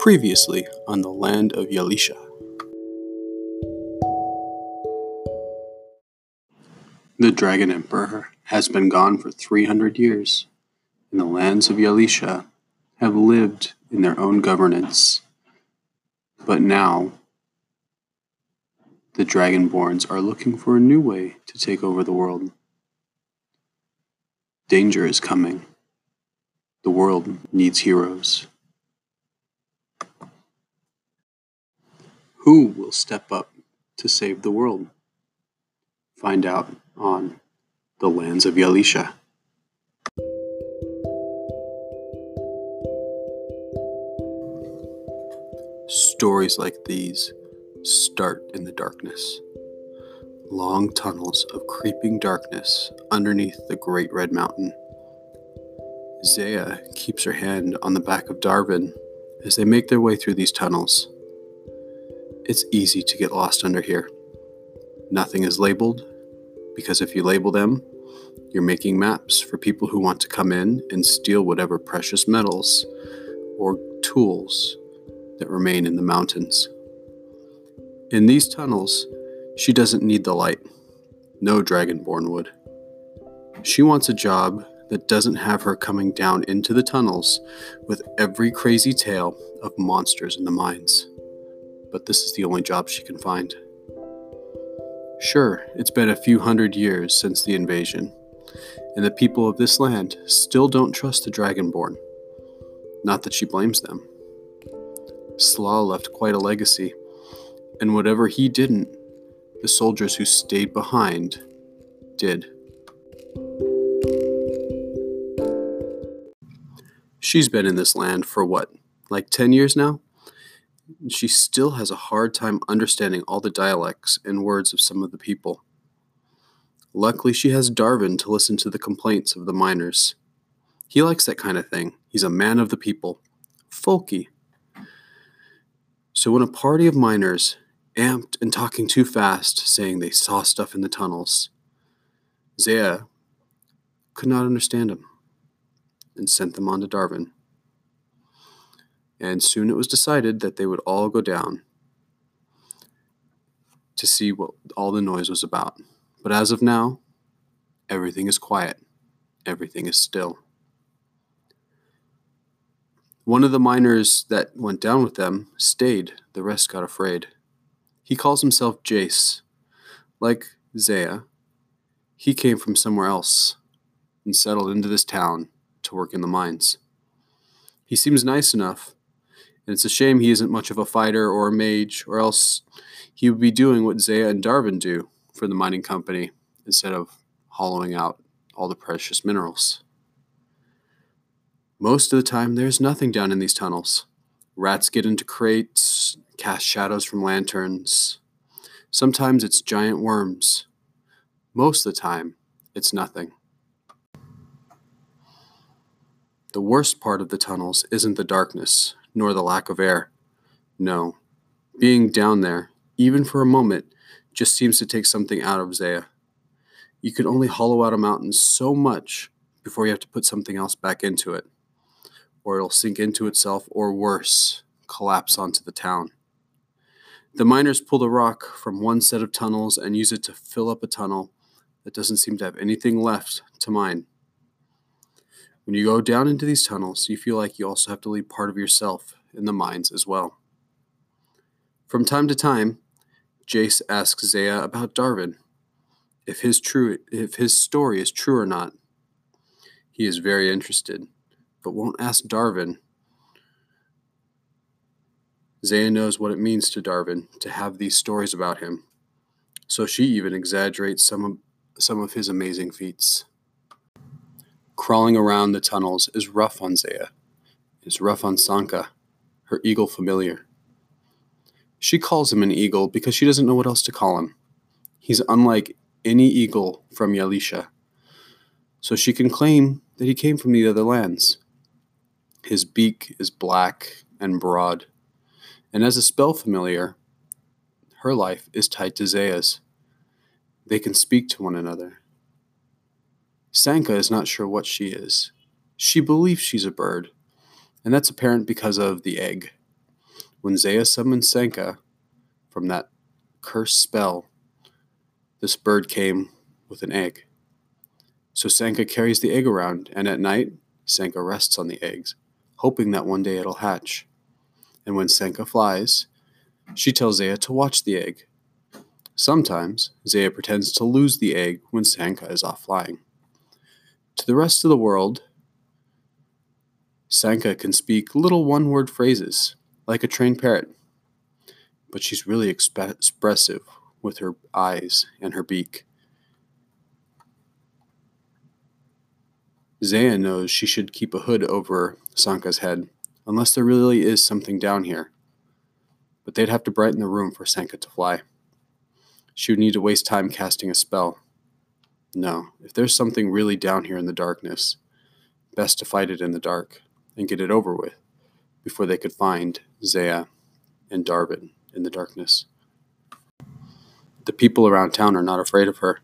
Previously on the land of Yalisha. The Dragon Emperor has been gone for 300 years, and the lands of Yalisha have lived in their own governance. But now, the Dragonborns are looking for a new way to take over the world. Danger is coming. The world needs heroes. Who will step up to save the world? Find out on the lands of Yalisha. Stories like these start in the darkness. Long tunnels of creeping darkness underneath the Great Red Mountain. Zaya keeps her hand on the back of Darvin as they make their way through these tunnels. It's easy to get lost under here. Nothing is labeled, because if you label them, you're making maps for people who want to come in and steal whatever precious metals or tools that remain in the mountains. In these tunnels, she doesn't need the light. No Dragonborn would. She wants a job that doesn't have her coming down into the tunnels with every crazy tale of monsters in the mines but this is the only job she can find. Sure, it's been a few hundred years since the invasion, and the people of this land still don't trust the Dragonborn. Not that she blames them. Slaw left quite a legacy, and whatever he didn't, the soldiers who stayed behind did. She's been in this land for what, like 10 years now? She still has a hard time understanding all the dialects and words of some of the people. Luckily, she has Darvin to listen to the complaints of the miners. He likes that kind of thing. He's a man of the people, folky. So when a party of miners, amped and talking too fast, saying they saw stuff in the tunnels, Zaya could not understand them and sent them on to Darvin and soon it was decided that they would all go down to see what all the noise was about. But as of now, everything is quiet, everything is still. One of the miners that went down with them stayed, the rest got afraid. He calls himself Jace. Like Zaya, he came from somewhere else and settled into this town to work in the mines. He seems nice enough, and it's a shame he isn't much of a fighter or a mage, or else he would be doing what Zaya and Darvin do for the mining company instead of hollowing out all the precious minerals. Most of the time, there's nothing down in these tunnels. Rats get into crates, cast shadows from lanterns. Sometimes it's giant worms. Most of the time, it's nothing. The worst part of the tunnels isn't the darkness, nor the lack of air. No, being down there, even for a moment, just seems to take something out of Zaya. You can only hollow out a mountain so much before you have to put something else back into it, or it'll sink into itself, or worse, collapse onto the town. The miners pull the rock from one set of tunnels and use it to fill up a tunnel that doesn't seem to have anything left to mine. When you go down into these tunnels, you feel like you also have to leave part of yourself in the mines as well. From time to time, Jace asks Zaya about Darvin, if his true if his story is true or not. He is very interested, but won't ask Darvin. Zaya knows what it means to Darvin to have these stories about him, so she even exaggerates some of, some of his amazing feats. Crawling around the tunnels is rough on Zaya. is rough on Sanka, her eagle familiar. She calls him an eagle because she doesn't know what else to call him. He's unlike any eagle from Yalisha, so she can claim that he came from the other lands. His beak is black and broad, and as a spell familiar, her life is tied to Zaya's. They can speak to one another. Sanka is not sure what she is. She believes she's a bird, and that's apparent because of the egg. When Zaya summons Sanka from that cursed spell, this bird came with an egg. So Sanka carries the egg around, and at night, Sanka rests on the eggs, hoping that one day it'll hatch. And when Sanka flies, she tells Zaya to watch the egg. Sometimes, Zaya pretends to lose the egg when Sanka is off flying. To the rest of the world, Sanka can speak little one word phrases, like a trained parrot, but she's really exp- expressive with her eyes and her beak. Zaya knows she should keep a hood over Sanka's head, unless there really is something down here. But they'd have to brighten the room for Sanka to fly. She would need to waste time casting a spell. No, if there's something really down here in the darkness, best to fight it in the dark and get it over with before they could find Zaya and Darvin in the darkness. The people around town are not afraid of her.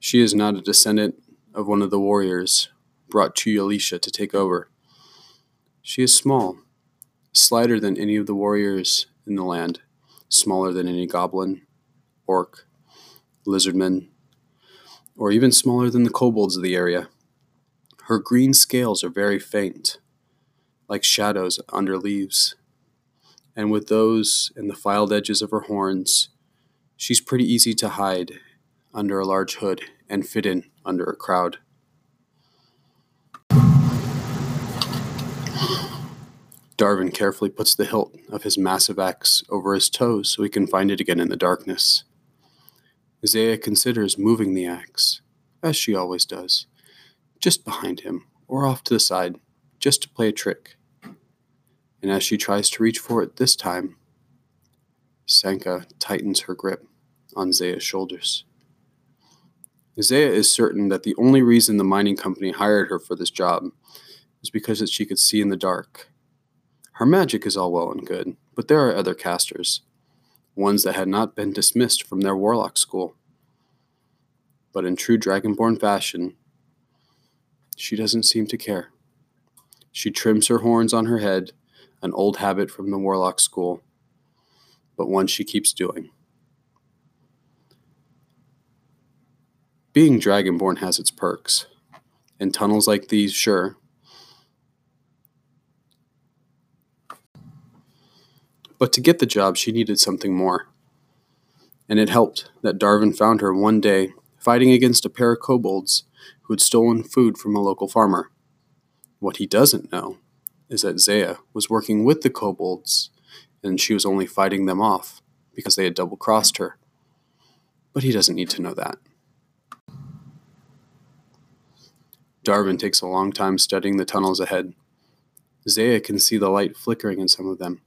She is not a descendant of one of the warriors brought to Yalisha to take over. She is small, slighter than any of the warriors in the land, smaller than any goblin, orc, lizardman, or even smaller than the kobolds of the area. Her green scales are very faint, like shadows under leaves, and with those and the filed edges of her horns, she's pretty easy to hide under a large hood and fit in under a crowd. Darvin carefully puts the hilt of his massive axe over his toes so he can find it again in the darkness. Zaya considers moving the axe, as she always does, just behind him or off to the side, just to play a trick. And as she tries to reach for it this time, Sanka tightens her grip on Zaya's shoulders. Zaya is certain that the only reason the mining company hired her for this job is because she could see in the dark. Her magic is all well and good, but there are other casters, ones that had not been dismissed from their warlock school. But in true dragonborn fashion, she doesn't seem to care. She trims her horns on her head, an old habit from the warlock school, but one she keeps doing. Being Dragonborn has its perks. In tunnels like these, sure. But to get the job, she needed something more. And it helped that Darvin found her one day fighting against a pair of kobolds who had stolen food from a local farmer. What he doesn't know is that Zaya was working with the kobolds and she was only fighting them off because they had double crossed her. But he doesn't need to know that. Darvin takes a long time studying the tunnels ahead. Zaya can see the light flickering in some of them.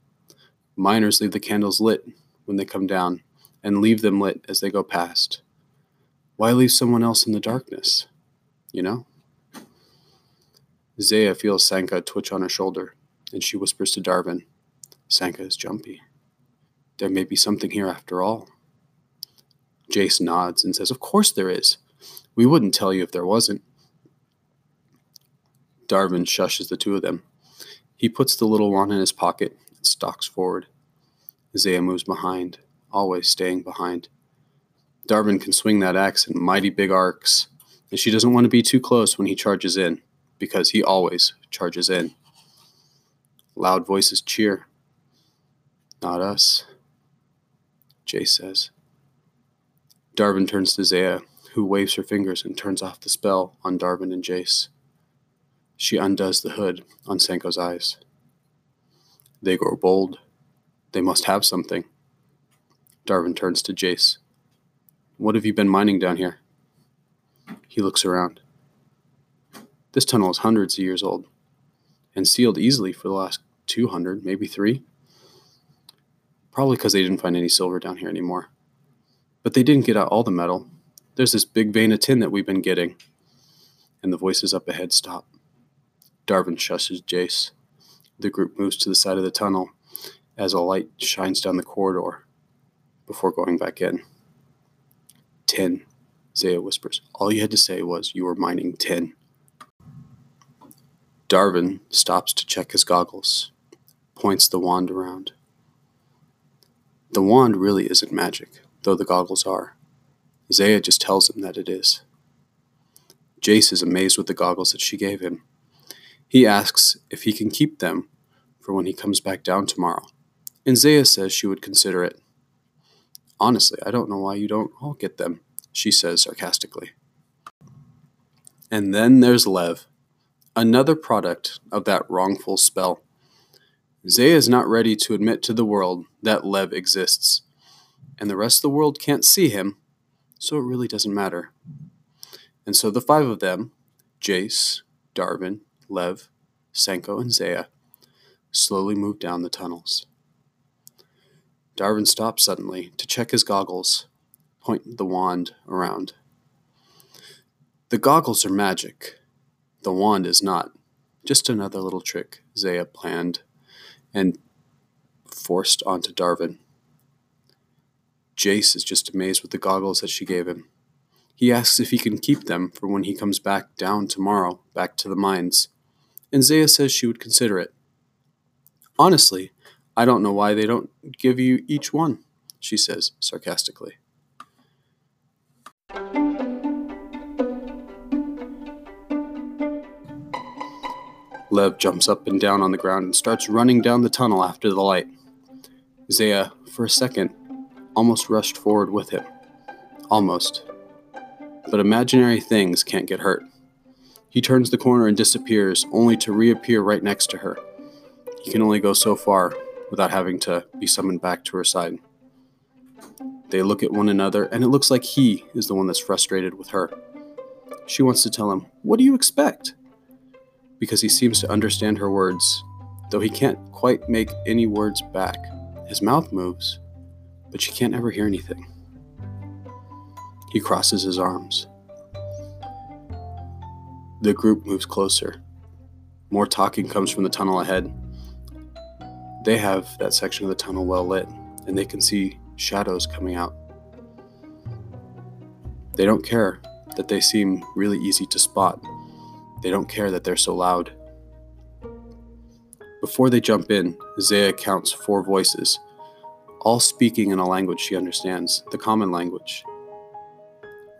Miners leave the candles lit when they come down and leave them lit as they go past. Why leave someone else in the darkness? You know? Zaya feels Sanka twitch on her shoulder, and she whispers to Darvin, Sanka is jumpy. There may be something here after all. Jace nods and says, Of course there is. We wouldn't tell you if there wasn't. Darvin shushes the two of them. He puts the little one in his pocket stalks forward. Zaya moves behind, always staying behind. Darvin can swing that axe in mighty big arcs, and she doesn't want to be too close when he charges in, because he always charges in. Loud voices cheer. Not us, Jace says. Darvin turns to Zaya, who waves her fingers and turns off the spell on Darvin and Jace. She undoes the hood on Sanka's eyes. They grow bold. They must have something. Darvin turns to Jace. What have you been mining down here? He looks around. This tunnel is hundreds of years old and sealed easily for the last 200, maybe three. Probably because they didn't find any silver down here anymore. But they didn't get out all the metal. There's this big vein of tin that we've been getting. And the voices up ahead stop. Darvin shushes Jace. The group moves to the side of the tunnel as a light shines down the corridor before going back in. Tin, Zaya whispers. All you had to say was you were mining tin. Darvin stops to check his goggles. points the wand around. The wand really isn't magic, though the goggles are. Zaya just tells him that it is. Jace is amazed with the goggles that she gave him. He asks if he can keep them for when he comes back down tomorrow, and Zaya says she would consider it. Honestly, I don't know why you don't all get them, she says sarcastically. And then there's Lev, another product of that wrongful spell. Zaya is not ready to admit to the world that Lev exists, and the rest of the world can't see him, so it really doesn't matter. And so the five of them, Jace, Darvin, Lev, Senko, and Zaya, slowly move down the tunnels. Darvin stops suddenly to check his goggles, point the wand around. The goggles are magic. The wand is not. Just another little trick Zaya planned and forced onto Darvin. Jace is just amazed with the goggles that she gave him. He asks if he can keep them for when he comes back down tomorrow, back to the mines, and Zaya says she would consider it. Honestly, I don't know why they don't give you each one, she says sarcastically. Lev jumps up and down on the ground and starts running down the tunnel after the light. Zaya, for a second, almost rushed forward with him. Almost. But imaginary things can't get hurt. He turns the corner and disappears, only to reappear right next to her. He can only go so far without having to be summoned back to her side. They look at one another, and it looks like he is the one that's frustrated with her. She wants to tell him, What do you expect? Because he seems to understand her words, though he can't quite make any words back. His mouth moves, but she can't ever hear anything. He crosses his arms. The group moves closer. More talking comes from the tunnel ahead. They have that section of the tunnel well lit, and they can see shadows coming out. They don't care that they seem really easy to spot. They don't care that they're so loud. Before they jump in, Zaya counts four voices all speaking in a language she understands, the common language.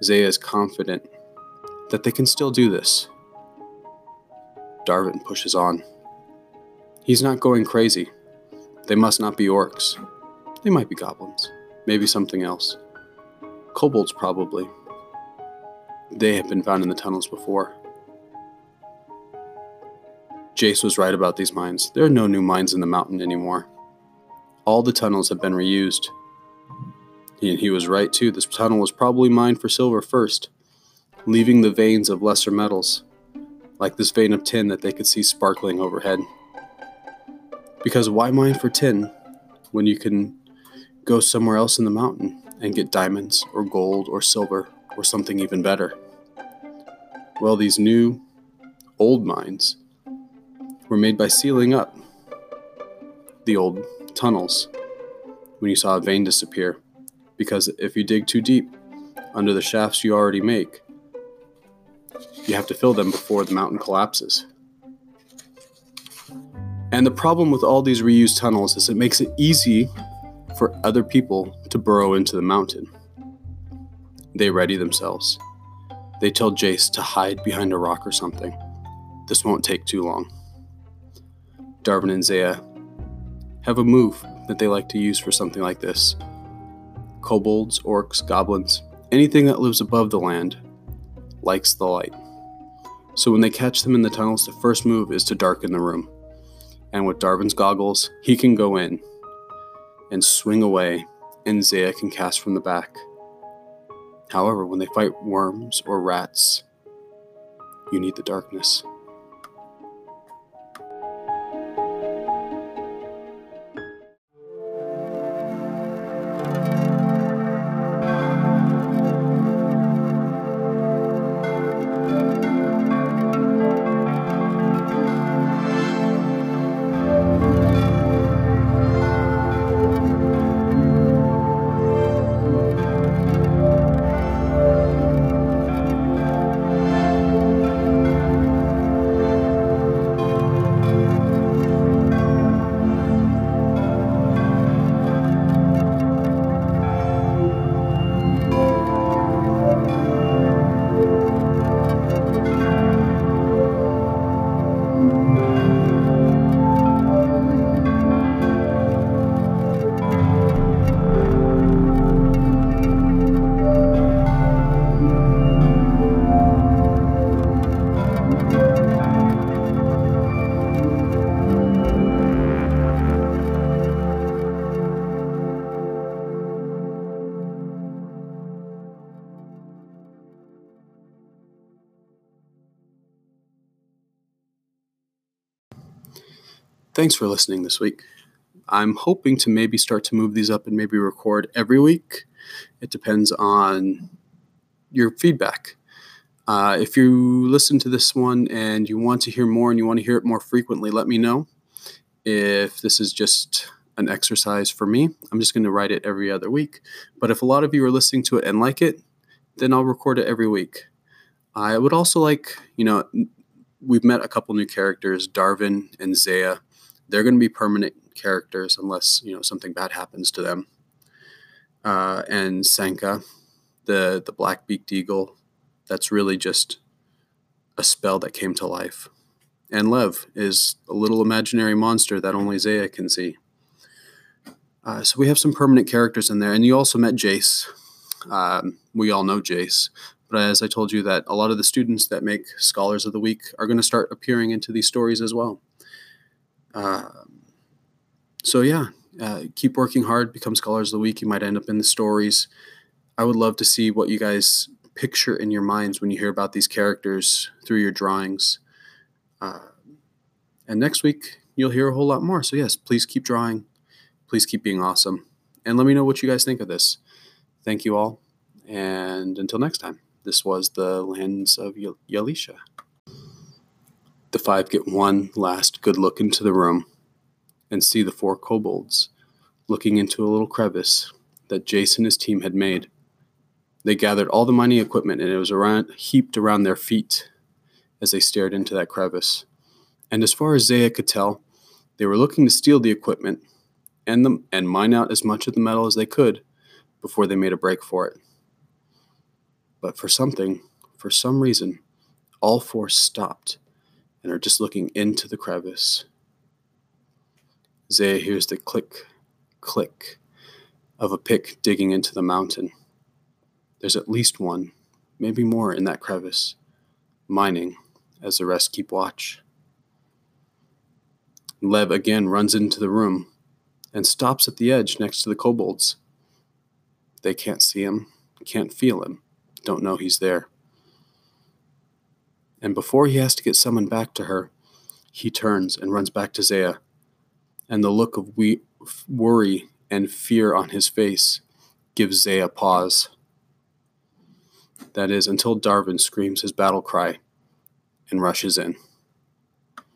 Zaya is confident that they can still do this. Darvin pushes on. He's not going crazy. They must not be orcs. They might be goblins. Maybe something else. Kobolds, probably. They have been found in the tunnels before. Jace was right about these mines. There are no new mines in the mountain anymore all the tunnels have been reused. And he was right too. This tunnel was probably mined for silver first, leaving the veins of lesser metals, like this vein of tin that they could see sparkling overhead. Because why mine for tin when you can go somewhere else in the mountain and get diamonds or gold or silver or something even better? Well, these new, old mines were made by sealing up the old tunnels when you saw a vein disappear, because if you dig too deep under the shafts you already make, you have to fill them before the mountain collapses. And the problem with all these reused tunnels is it makes it easy for other people to burrow into the mountain. They ready themselves. They tell Jace to hide behind a rock or something. This won't take too long. Darvin and Zaya have a move that they like to use for something like this. Kobolds, orcs, goblins, anything that lives above the land likes the light. So when they catch them in the tunnels, the first move is to darken the room. And with Darvin's goggles, he can go in and swing away, and Zaya can cast from the back. However, when they fight worms or rats, you need the darkness. Thanks for listening this week. I'm hoping to maybe start to move these up and maybe record every week. It depends on your feedback. Uh, if you listen to this one and you want to hear more and you want to hear it more frequently, let me know. If this is just an exercise for me, I'm just going to write it every other week. But if a lot of you are listening to it and like it, then I'll record it every week. I would also like, you know, we've met a couple new characters, Darvin and Zaya. They're going to be permanent characters unless you know something bad happens to them. Uh, and Senka, the the black beaked eagle, that's really just a spell that came to life. And Lev is a little imaginary monster that only Zaya can see. Uh, so we have some permanent characters in there, and you also met Jace. Um, we all know Jace, but as I told you, that a lot of the students that make Scholars of the Week are going to start appearing into these stories as well. Uh, so yeah, uh, keep working hard, become Scholars of the Week. You might end up in the stories. I would love to see what you guys picture in your minds when you hear about these characters through your drawings. Uh, and next week, you'll hear a whole lot more. So, yes, please keep drawing. Please keep being awesome. And let me know what you guys think of this. Thank you all. And until next time, this was the Lands of Yalisha. The five get one last good look into the room and see the four kobolds looking into a little crevice that Jason and his team had made. They gathered all the mining equipment and it was around, heaped around their feet as they stared into that crevice. And as far as Zaya could tell, they were looking to steal the equipment and, the, and mine out as much of the metal as they could before they made a break for it. But for something, for some reason, all four stopped and are just looking into the crevice. Zaya hears the click, click of a pick digging into the mountain. There's at least one, maybe more, in that crevice, mining as the rest keep watch. Lev again runs into the room and stops at the edge next to the kobolds. They can't see him, can't feel him, don't know he's there. And before he has to get summoned back to her, he turns and runs back to Zaya, and the look of we- worry and fear on his face gives Zaya pause. That is, until Darvin screams his battle cry and rushes in.